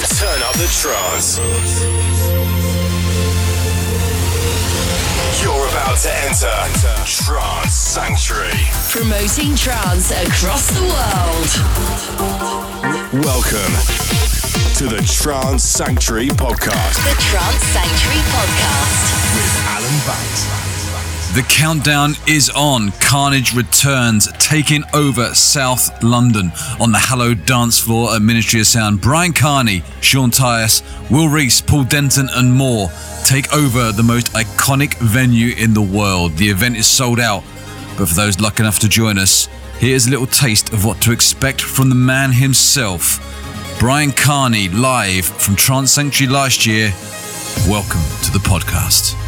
Turn up the trance. You're about to enter Trance Sanctuary. Promoting trance across the world. Welcome to the Trance Sanctuary podcast. The Trance Sanctuary podcast with Alan Banks. The countdown is on. Kearnage returns, taking over South London on the hallowed dance floor at Ministry of Sound. Bryan Kearney, Sean Tyas, Will Rees, Paul Denton, and more take over the most iconic venue in the world. The event is sold out, but for those lucky enough to join us, here's a little taste of what to expect from the man himself. Bryan Kearney, live from Trance Sanctuary last year. Welcome to the podcast.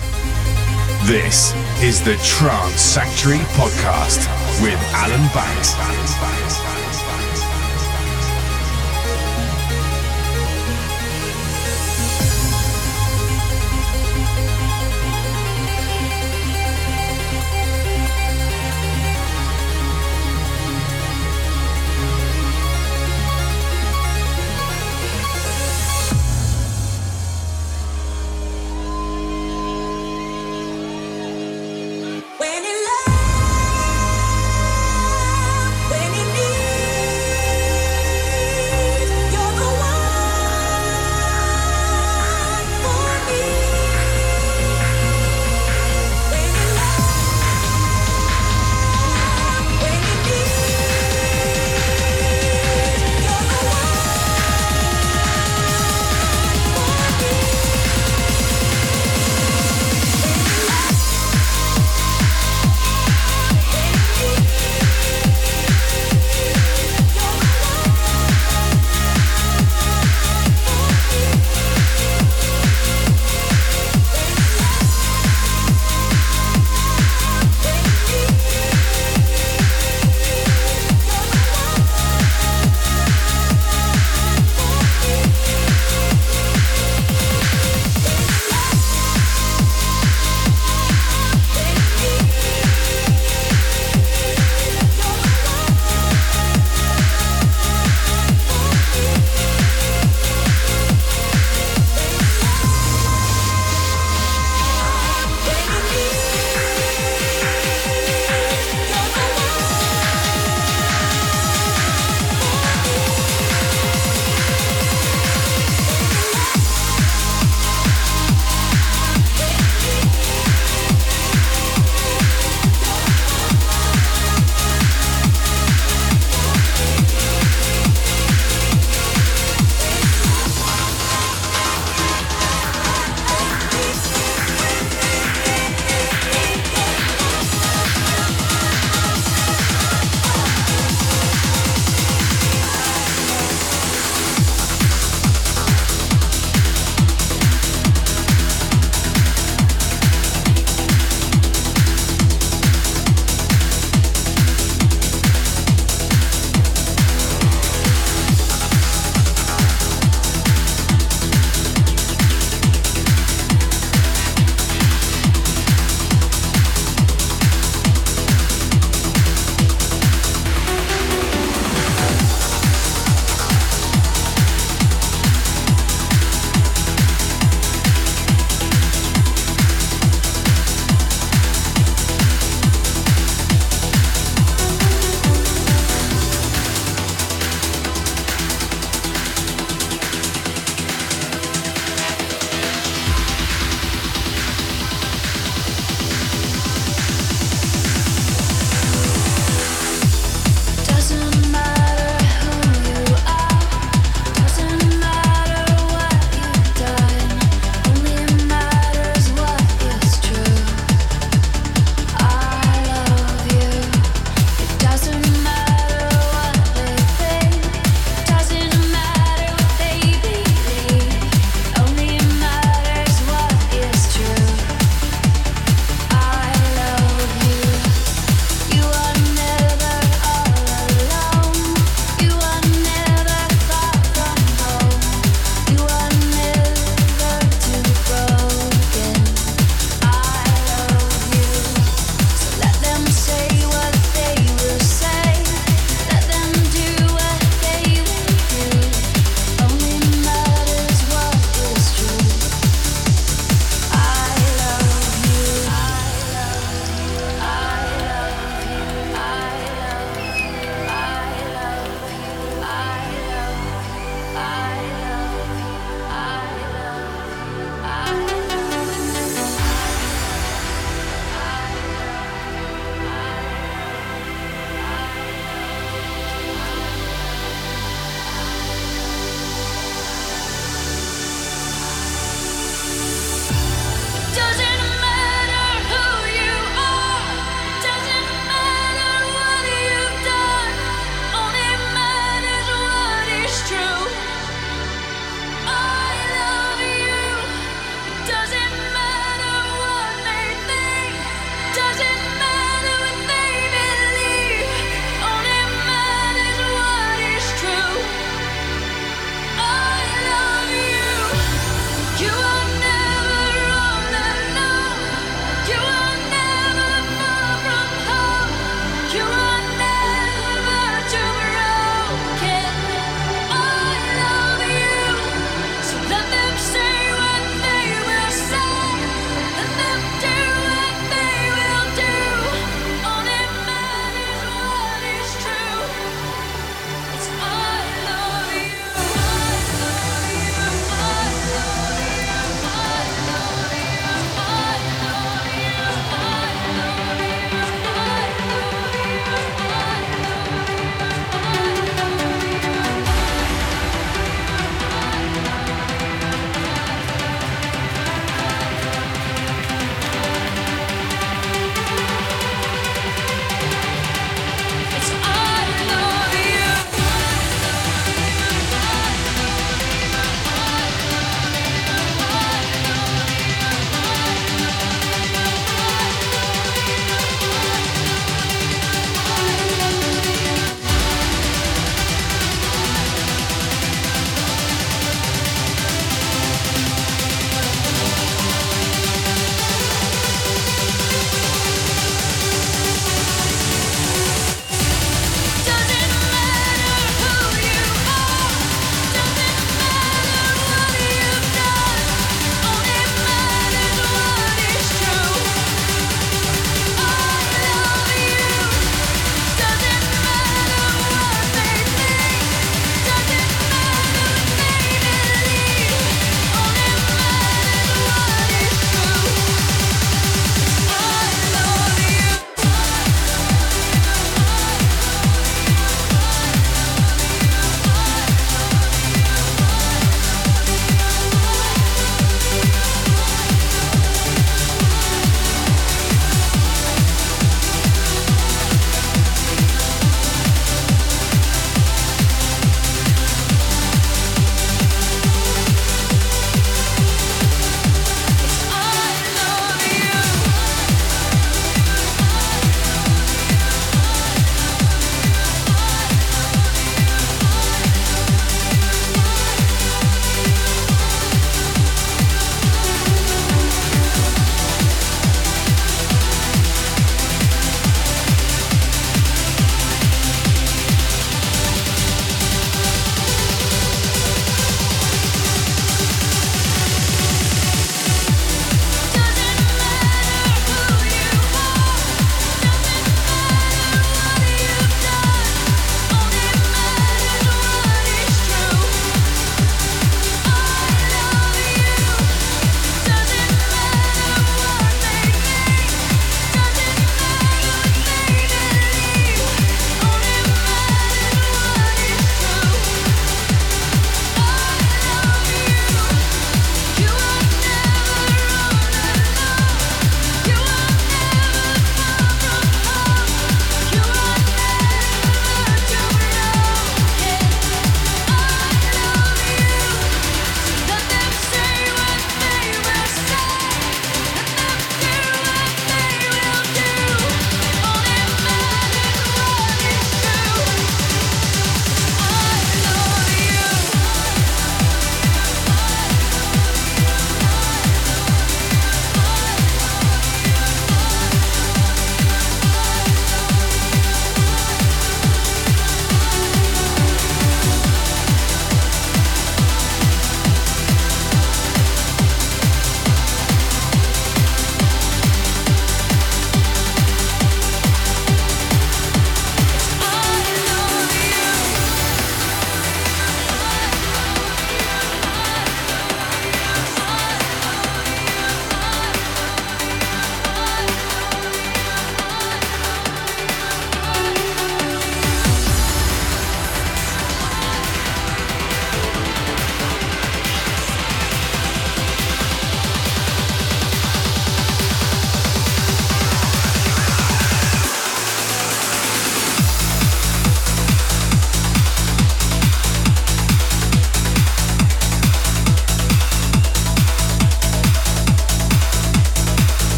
This is the Trance Sanctuary Podcast with Alan Banks.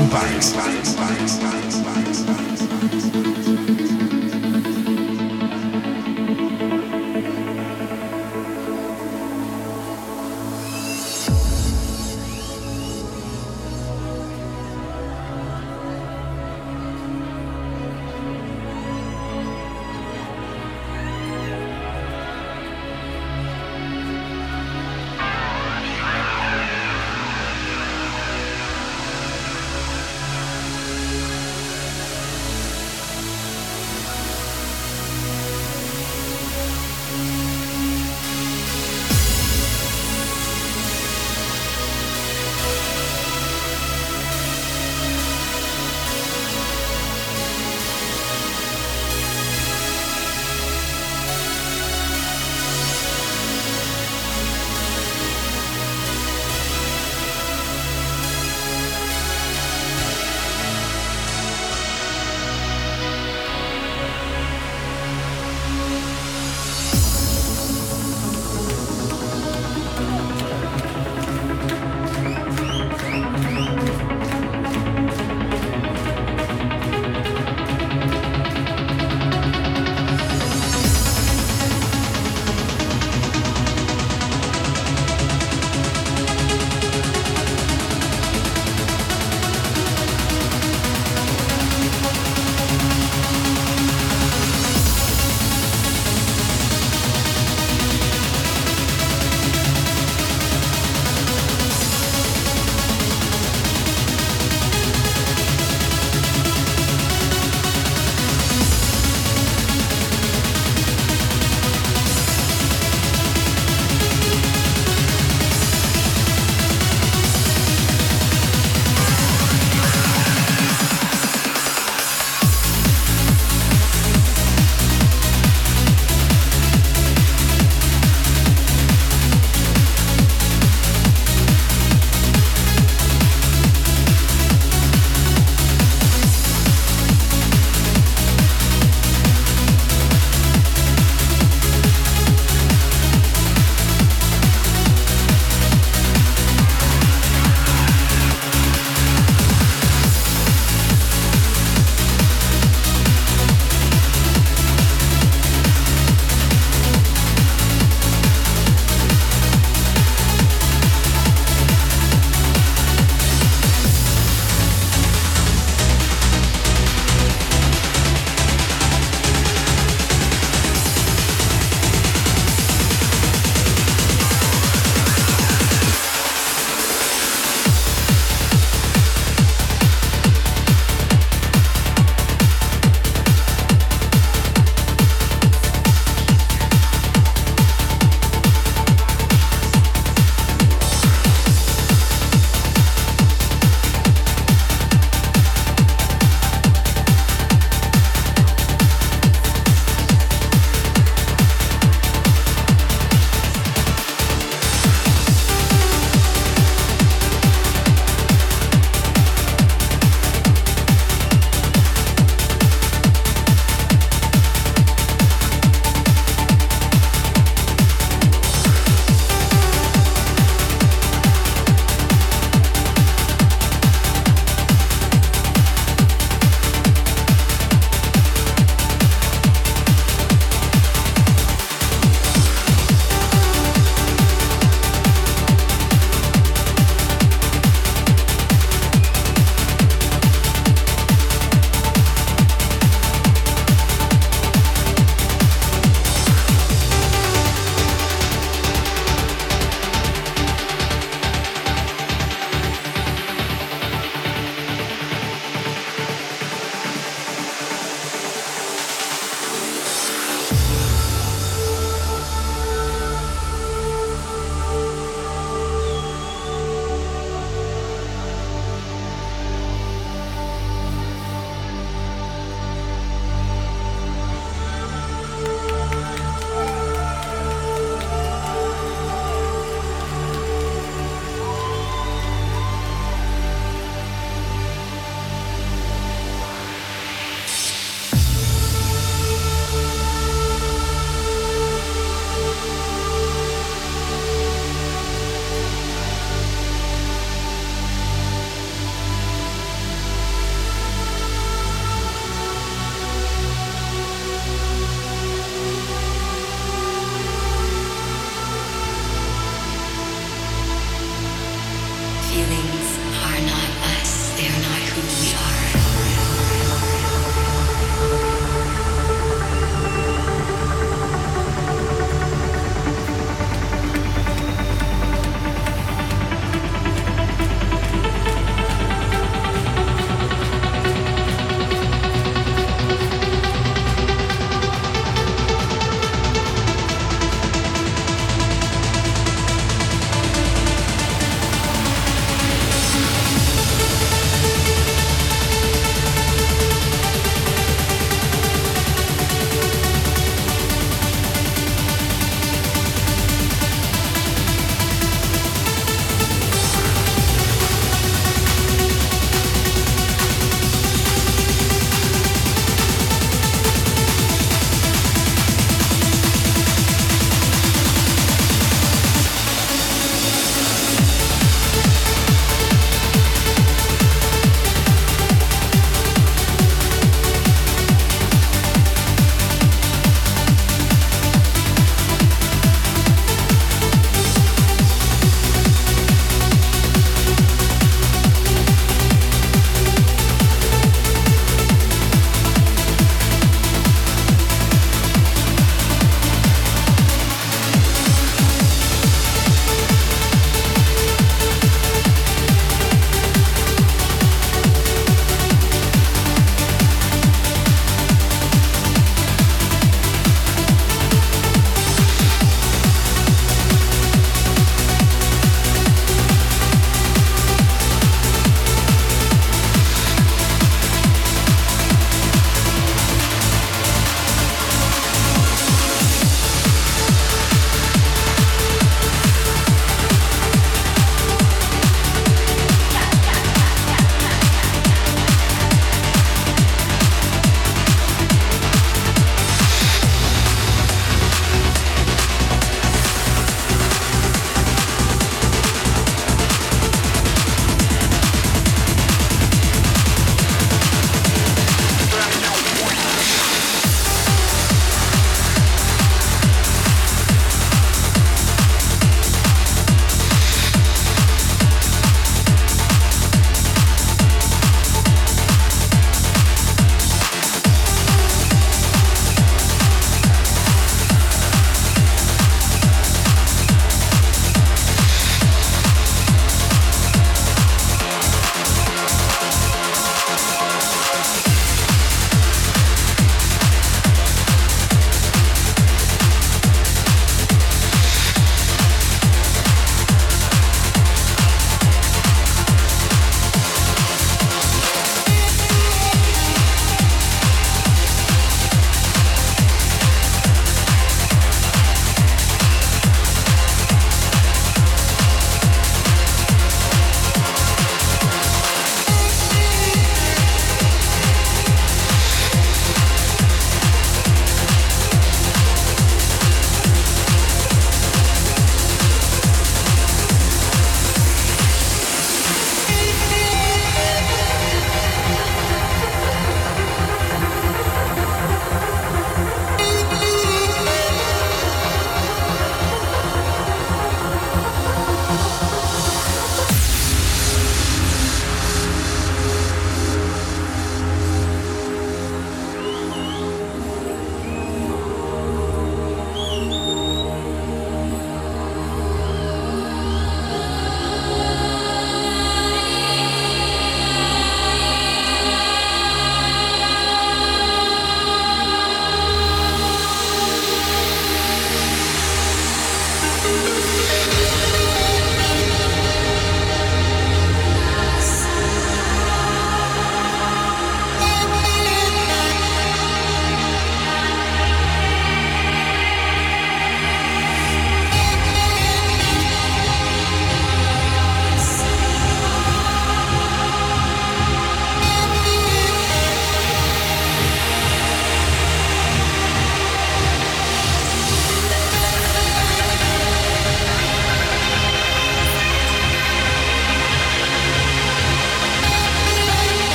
With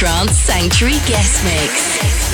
Trance Sanctuary Guest Mix.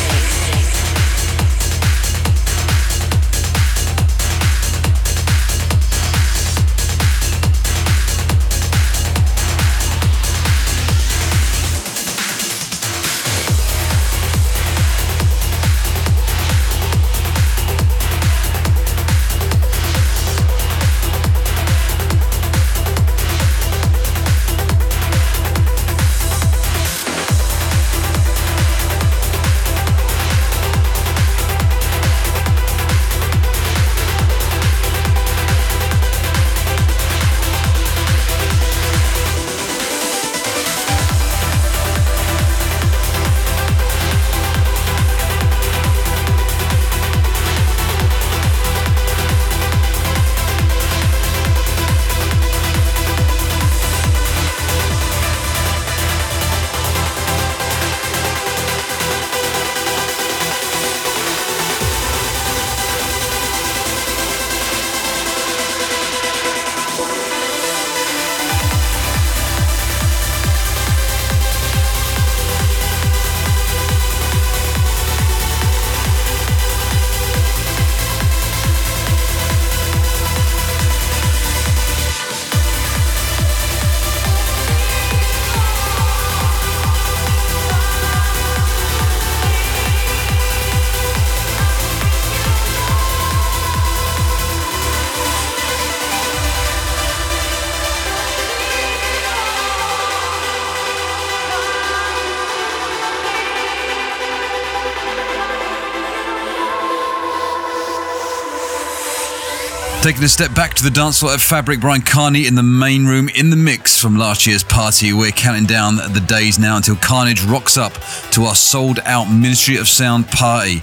Taking a step back to the dance floor at Fabric, Bryan Kearney in the main room in the mix from last year's party. We're counting down the days now until Kearnage rocks up to our sold out Ministry of Sound party.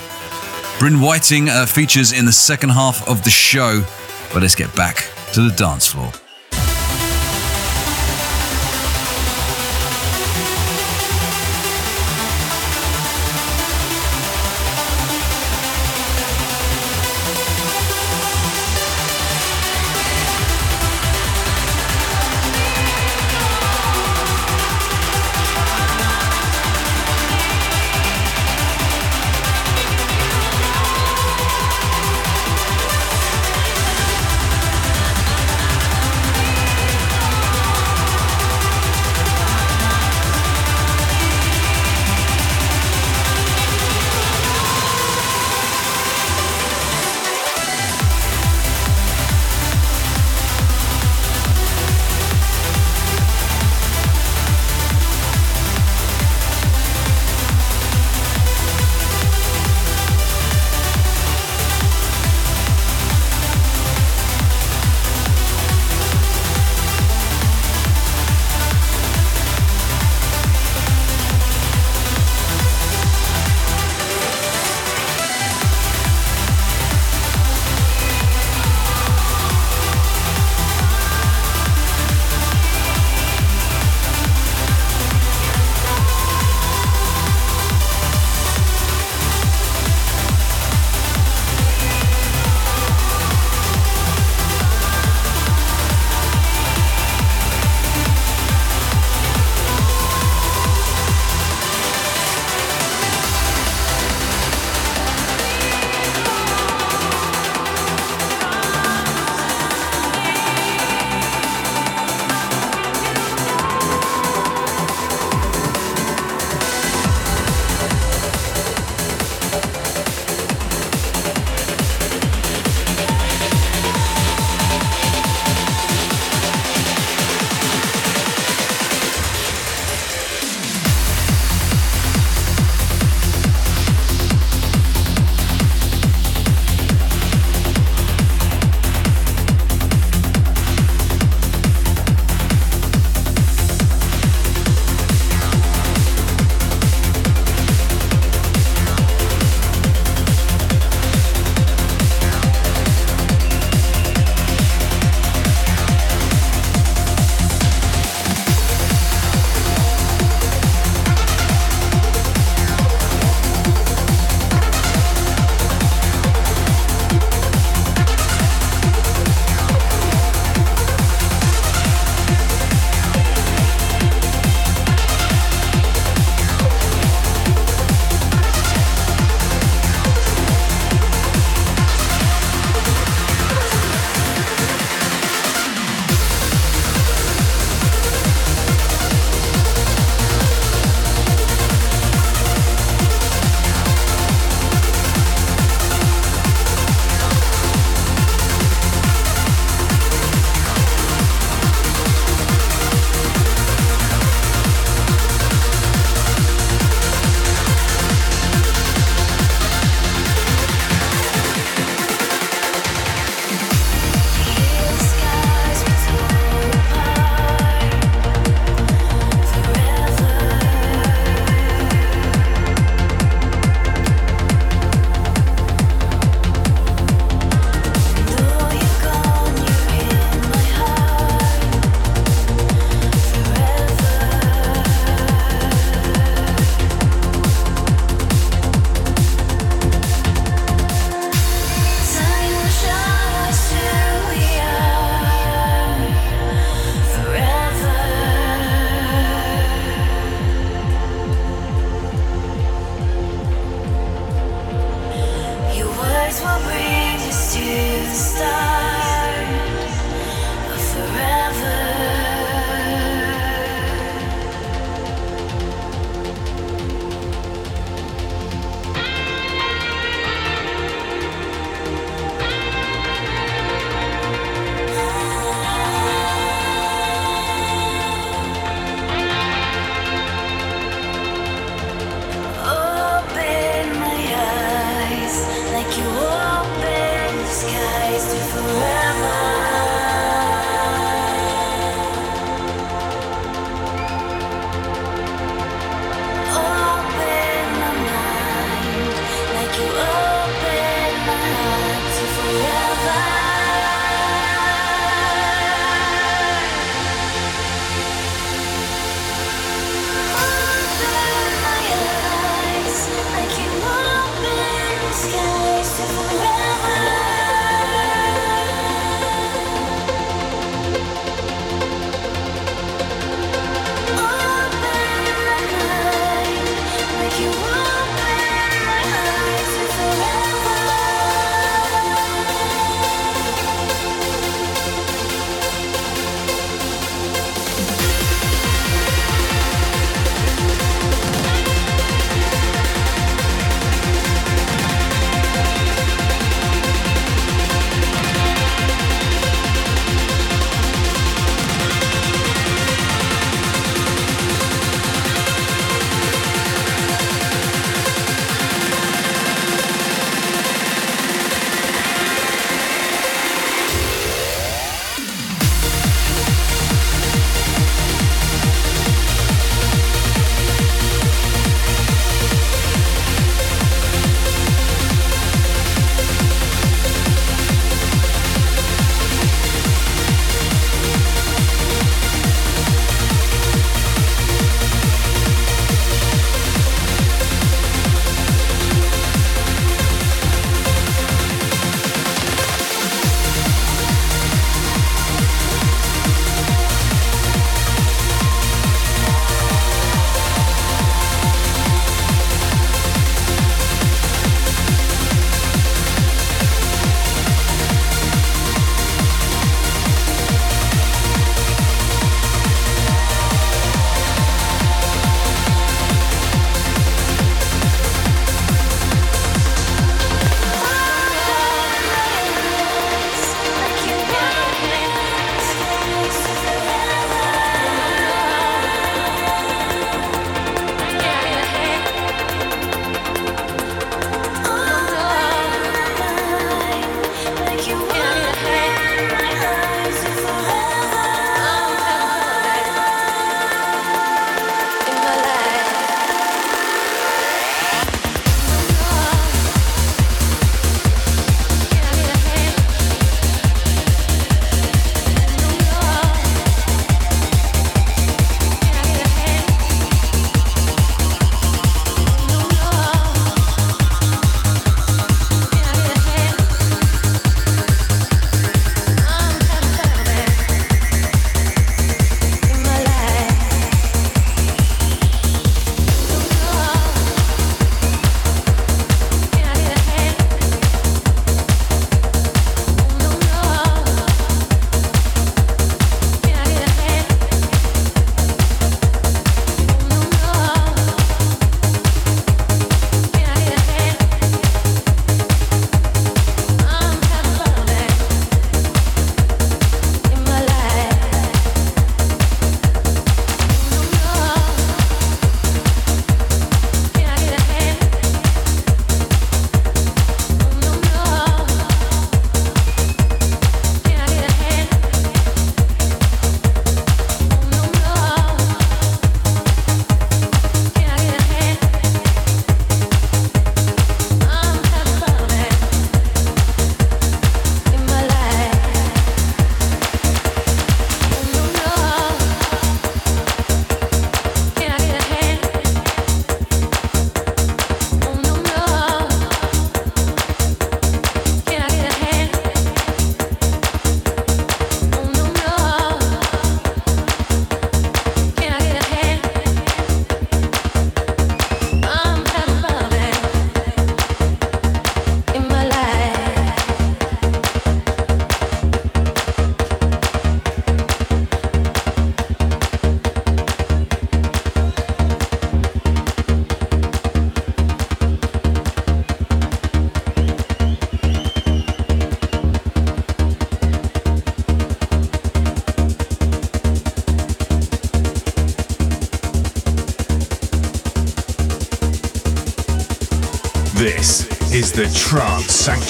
Bryn Whiting uh, features in the second half of the show, but let's get back to the dance floor.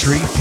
Trance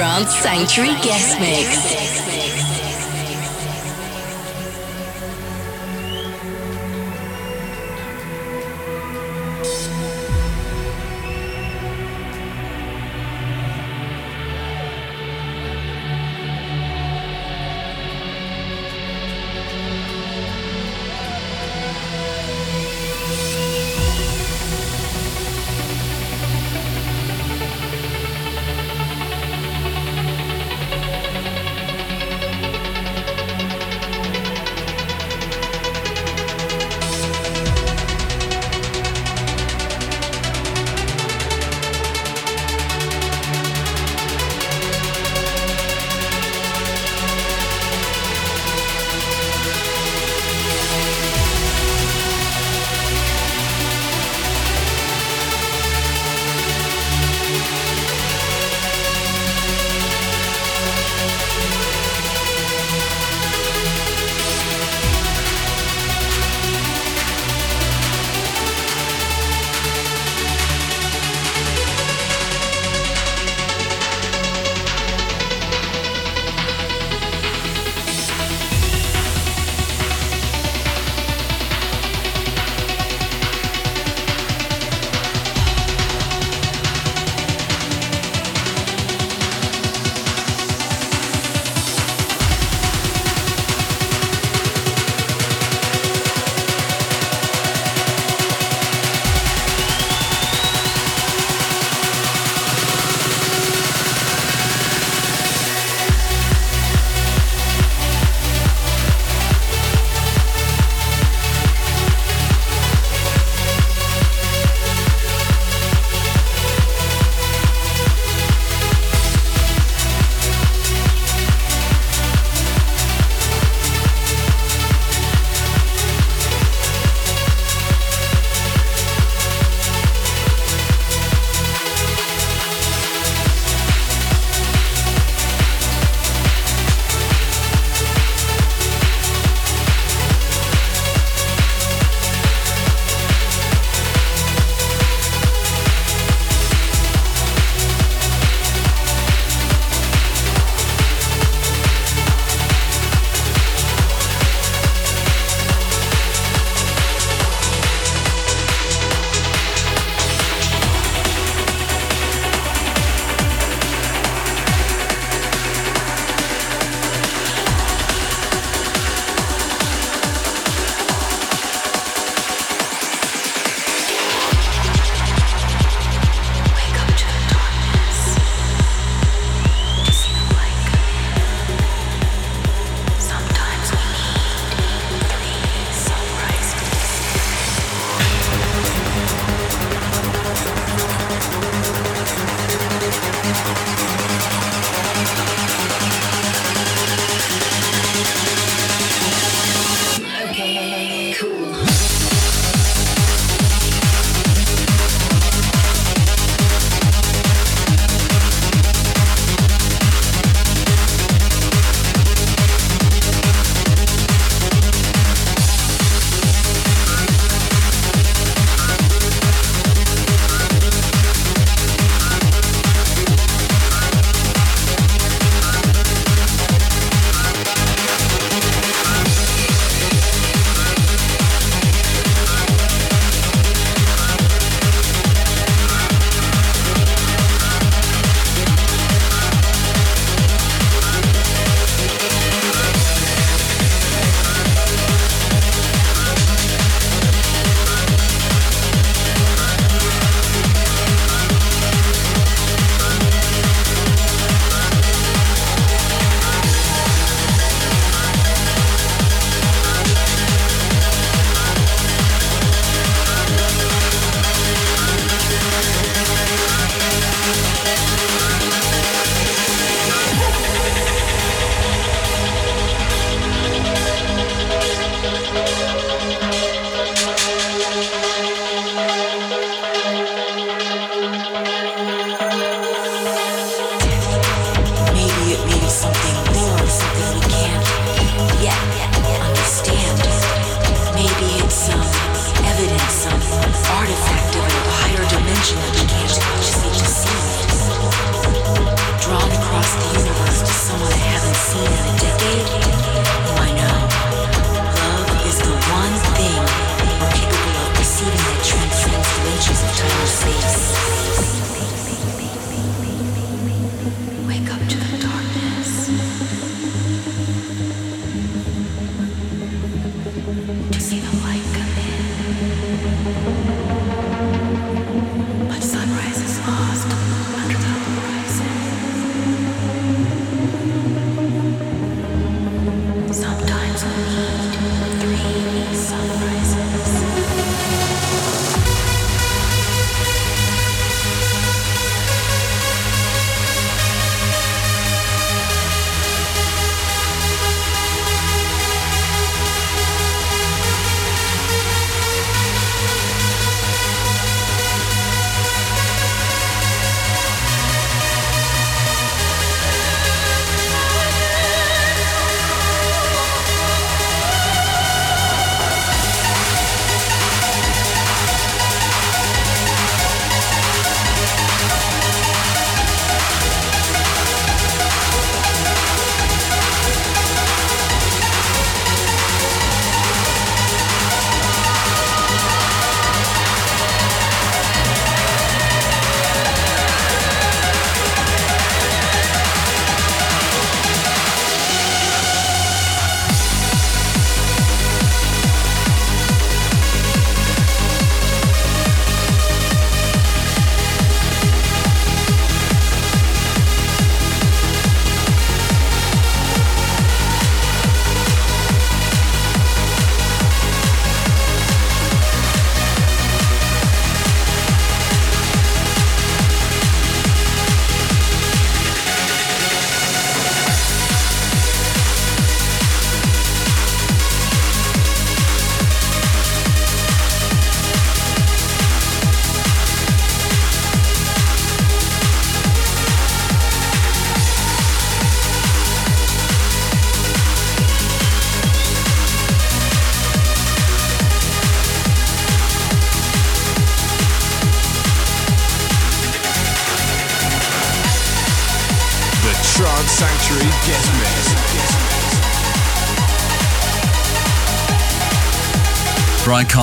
Trance Sanctuary Guest Mix.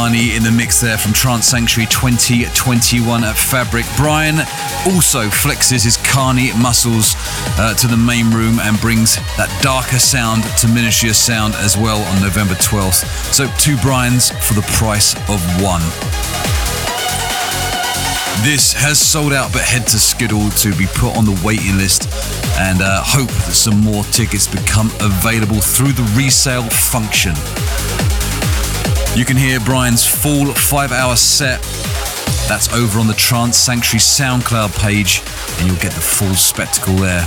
In the mix there from Trance Sanctuary 2021 at Fabric. Bryan also flexes his Kearney muscles uh, to the main room and brings that darker sound to of Sound as well on November 12th. So, two Brians for the price of one. This has sold out, but head to Skiddle to be put on the waiting list and uh, hope that some more tickets become available through the resale function. You can hear Bryan's full five hour set. That's over on the Trance Sanctuary SoundCloud page, and you'll get the full spectacle there.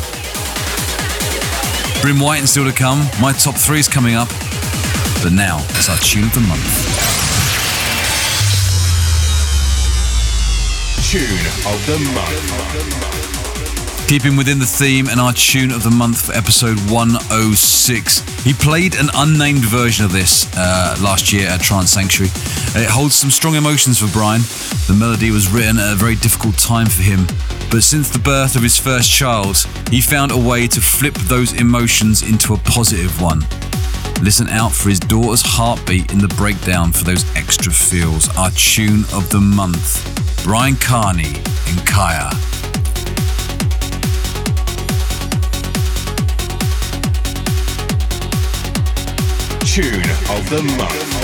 Bryn Whiting still to come. My top three is coming up. But now, it's our tune of the month. Tune of the month. Keeping within the theme and our tune of the month for episode 106. He played an unnamed version of this uh, last year at Trance Sanctuary. It holds some strong emotions for Bryan. The melody was written at a very difficult time for him, but since the birth of his first child, he found a way to flip those emotions into a positive one. Listen out for his daughter's heartbeat in the breakdown for those extra feels. Our tune of the month Bryan Kearney in Kaya. Tune of the month.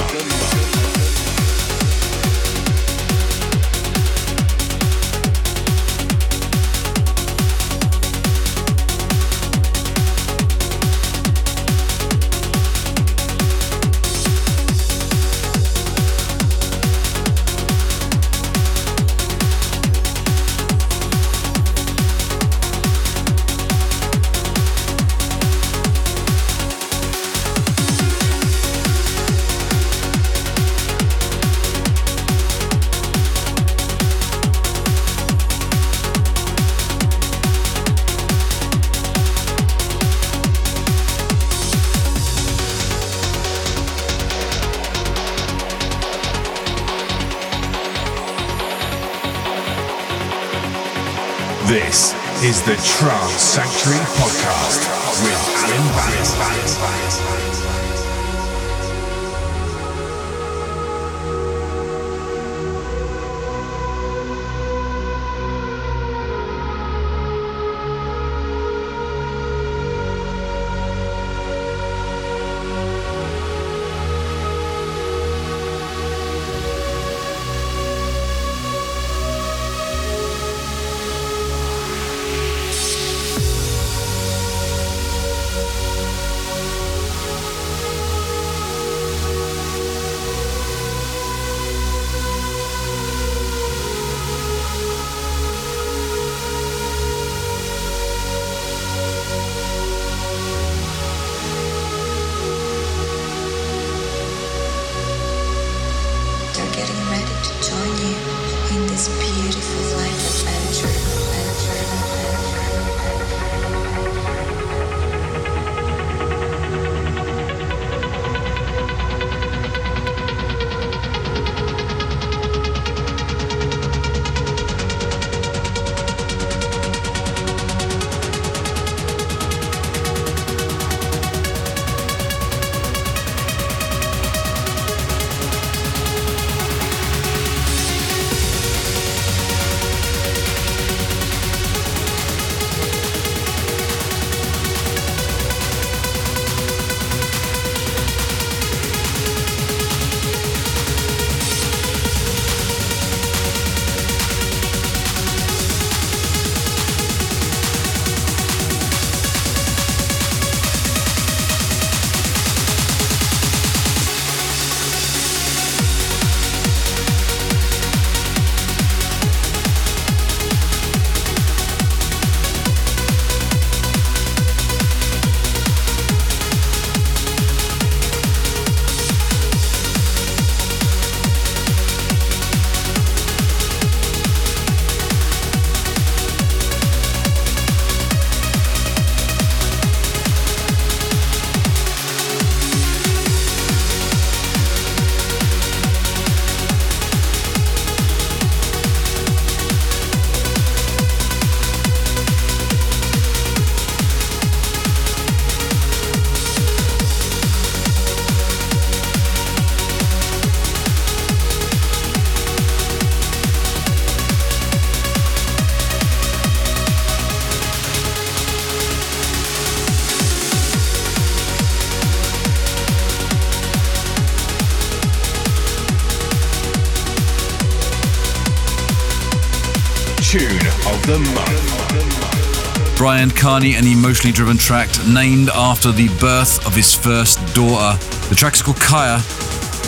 The Month. Bryan Kearney, an emotionally driven track named after the birth of his first daughter. The track's called Kaya,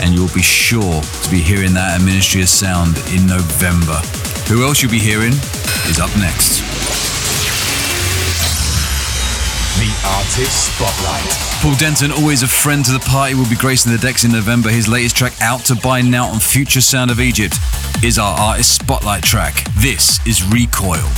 and you'll be sure to be hearing that at Ministry of Sound in November. Who else you'll be hearing is up next. The Artist Spotlight. Paul Denton, always a friend to the party, will be gracing the decks in November. His latest track, out to buy now on Future Sound of Egypt, is our Artist Spotlight track. This is Recoil.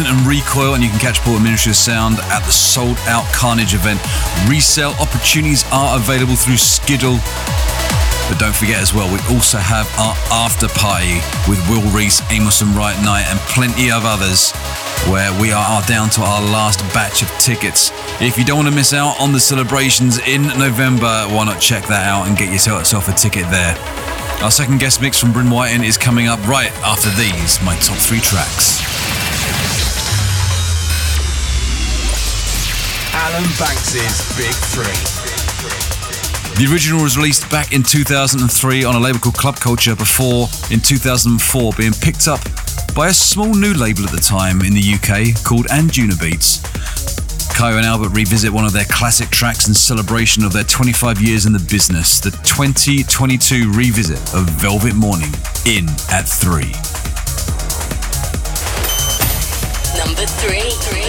And Recoil, and you can catch Paul at Ministry Sound at the sold out Kearnage event. Resale opportunities are available through Skiddle. But don't forget as well, we also have our after party with Will Rees, Amos and Right Night, and plenty of others where we are down to our last batch of tickets. If you don't want to miss out on the celebrations in November, why not check that out and get yourself a ticket there? Our second guest mix from Bryn Whiting is coming up right after these, my top three tracks. Alan Big Three. The original was released back in 2003 on a label called Club Culture before, in 2004, being picked up by a small new label at the time in the UK called Anjuna Beats. Kyau and Albert revisit one of their classic tracks in celebration of their 25 years in the business, the 2022 revisit of Velvet Morning in at 3. Number 3.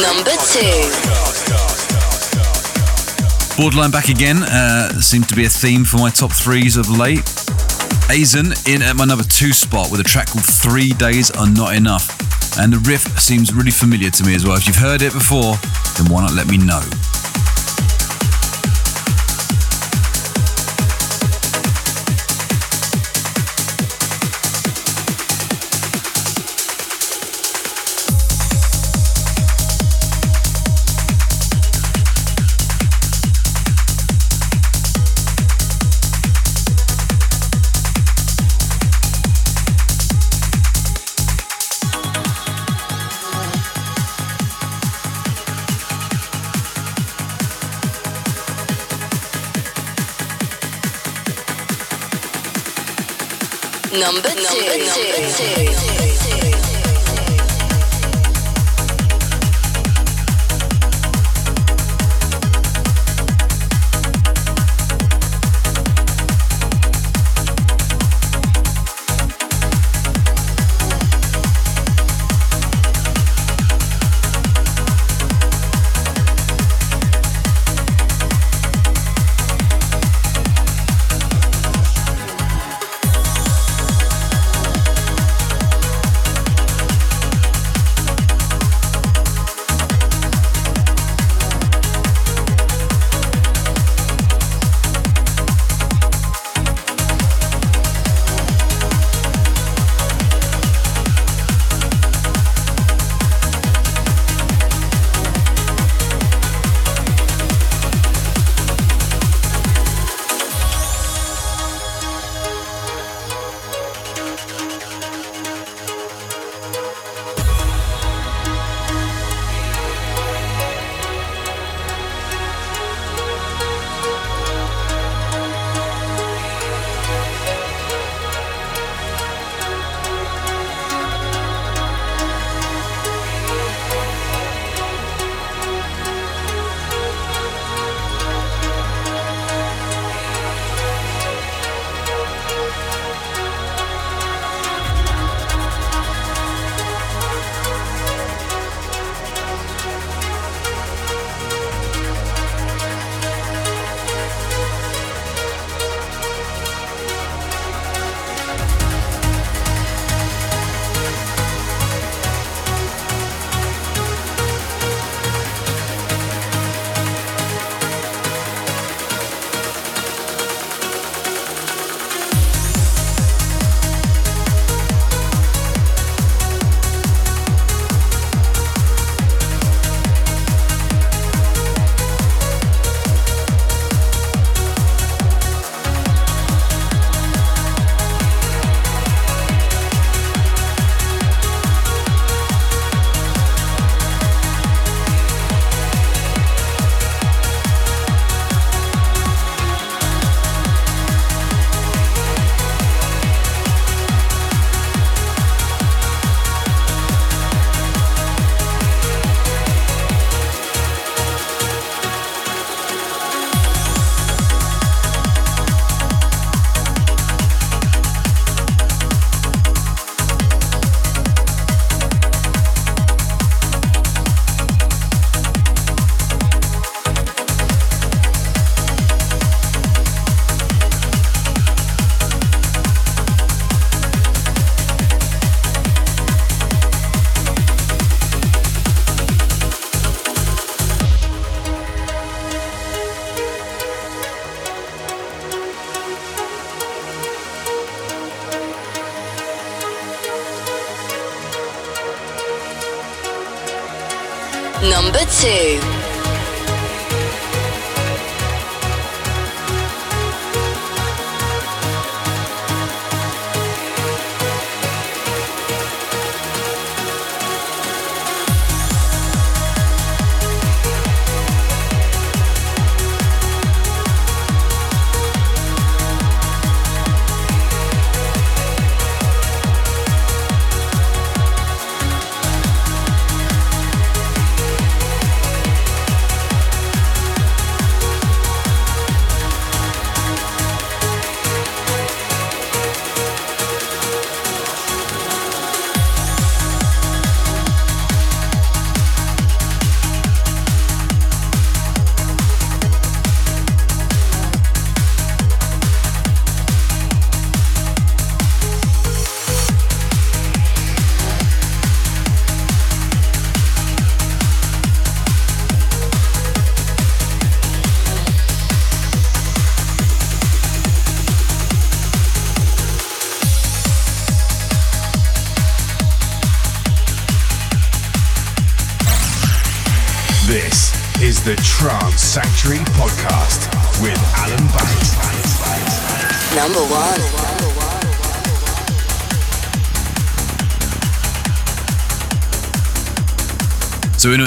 Number two. Borderline back again. Uh, seemed to be a theme for my top threes of late. Azen in at my number two spot with a track called Three Days Are Not Enough. And the riff seems really familiar to me as well. If you've heard it before, then why not let me know?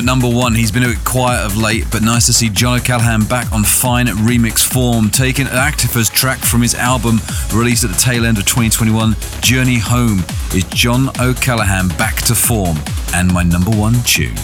Number one, he's been a bit quiet of late, but nice to see John O'Callaghan back on fine remix form, taking an Actifa's track from his album released at the tail end of 2021, Journey Home, is John O'Callaghan back to form, and my number one tune.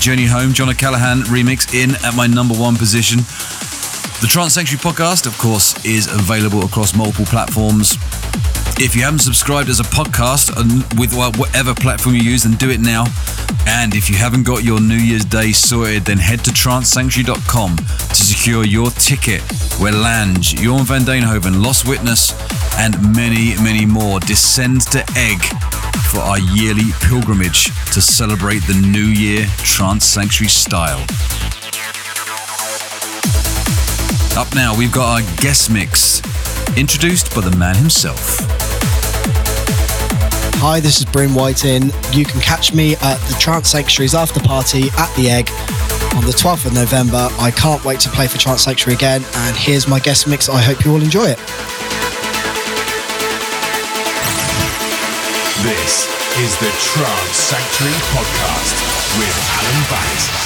Journey Home, John O'Callaghan remix in at my number one position. The Trance Sanctuary podcast, of course, is available across multiple platforms. If you haven't subscribed as a podcast with whatever platform you use, then do it now. And if you haven't got your New Year's Day sorted, then head to trancesanctuary.com to secure your ticket where Lange, Jorn van Deynhoven, Lost Witness, and many, many more descend to Egg for our yearly pilgrimage to celebrate the new year trance sanctuary style. Up now, we've got our guest mix, introduced by the man himself. Hi, this is Bryn Whiting. You can catch me at the Trance Sanctuary's after party at the Egg on the 12th of November. I can't wait to play for Trance Sanctuary again, and here's my guest mix. I hope you all enjoy it. Is the Trance Sanctuary Podcast with Alan Banks.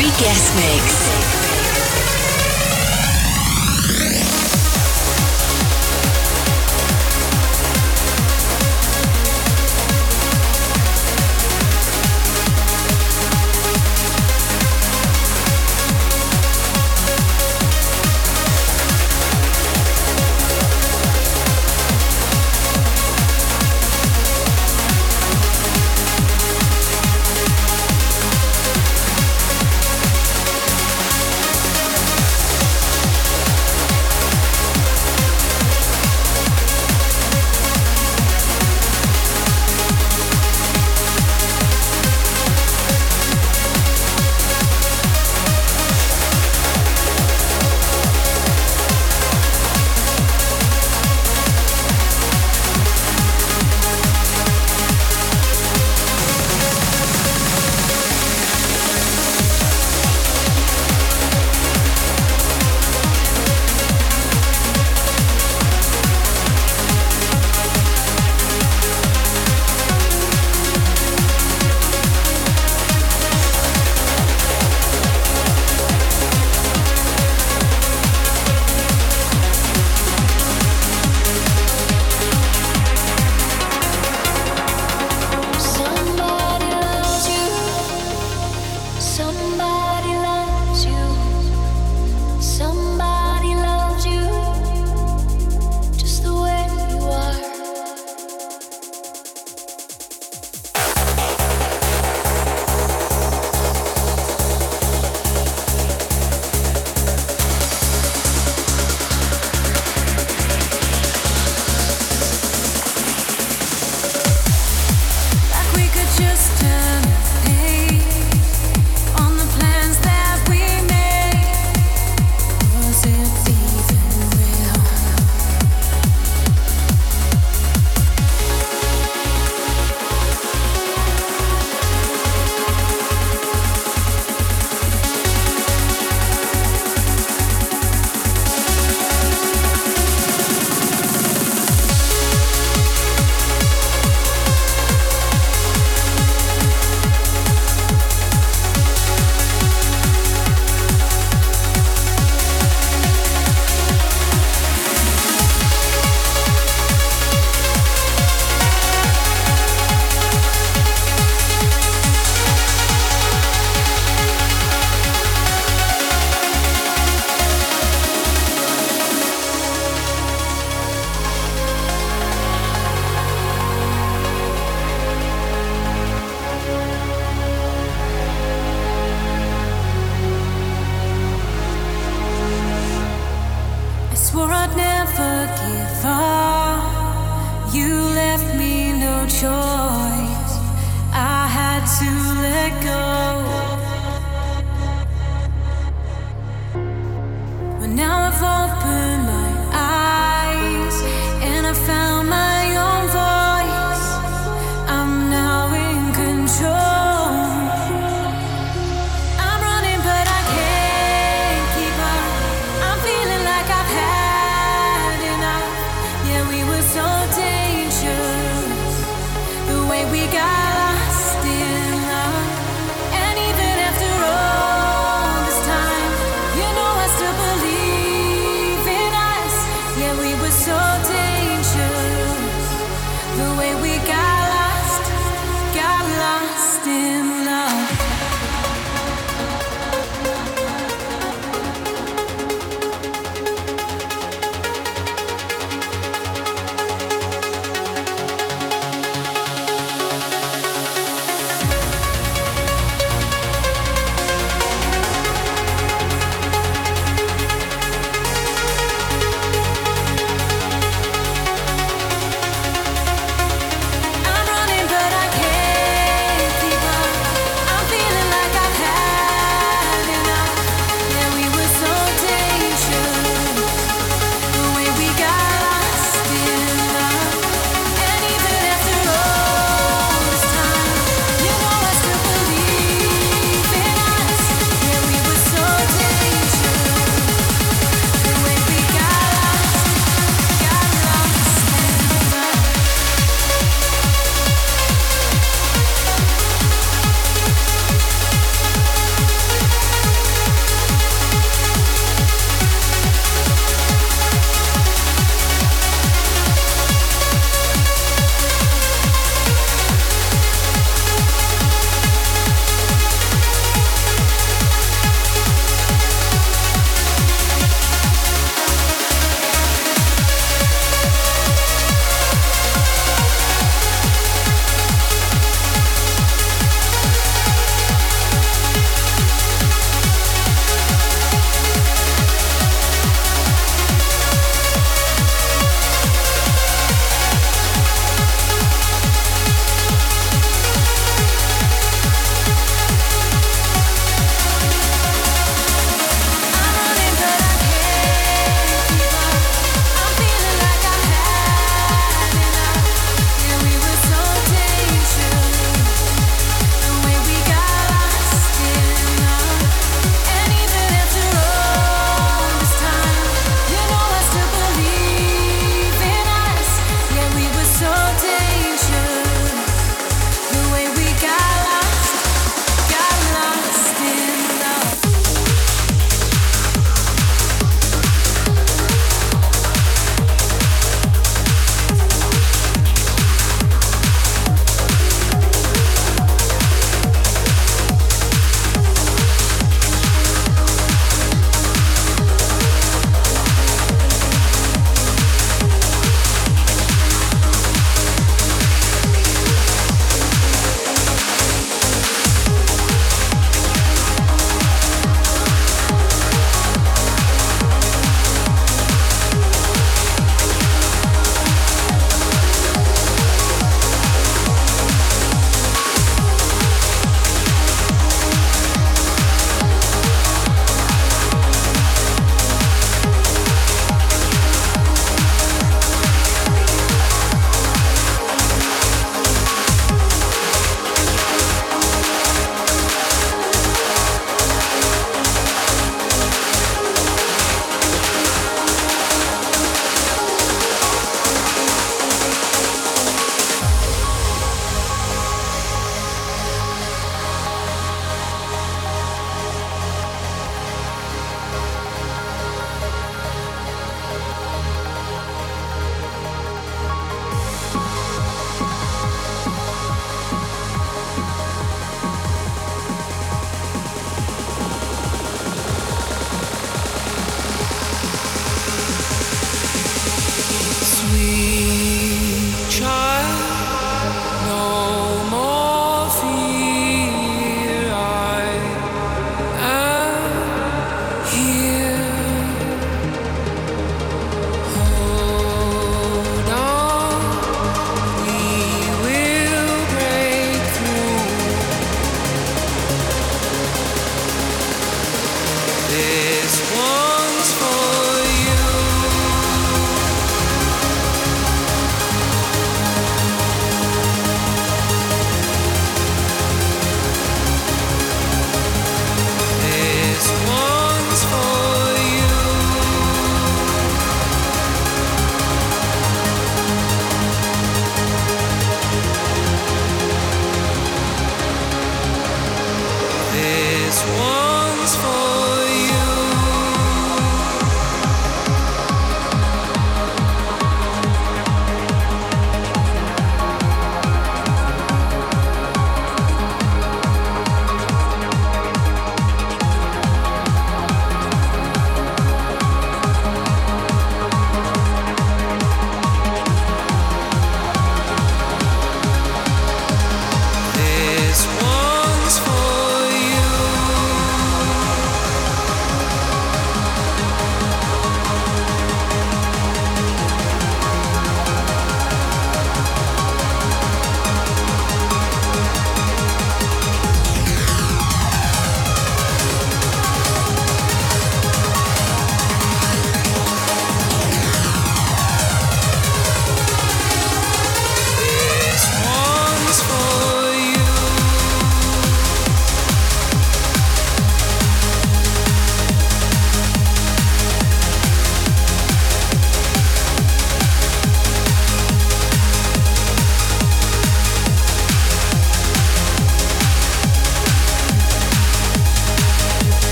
Guest Mix.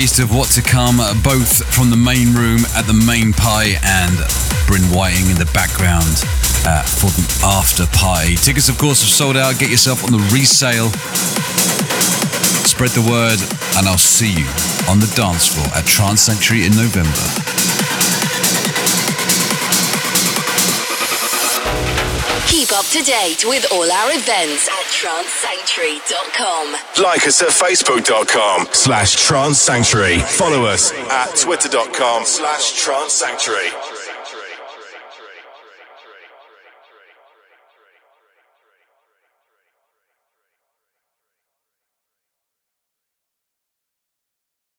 Taste of what to come, both from the main room at the main pie and Bryn Whiting in the background uh, for the after party. Tickets, of course, have sold out. Get yourself on the resale. Spread the word, and I'll see you on the dance floor at Trance Sanctuary in November. To date with all our events at trancesanctuary.com. Like us at facebook.com slash trance sanctuary. Follow us at twitter.com slash trance sanctuary.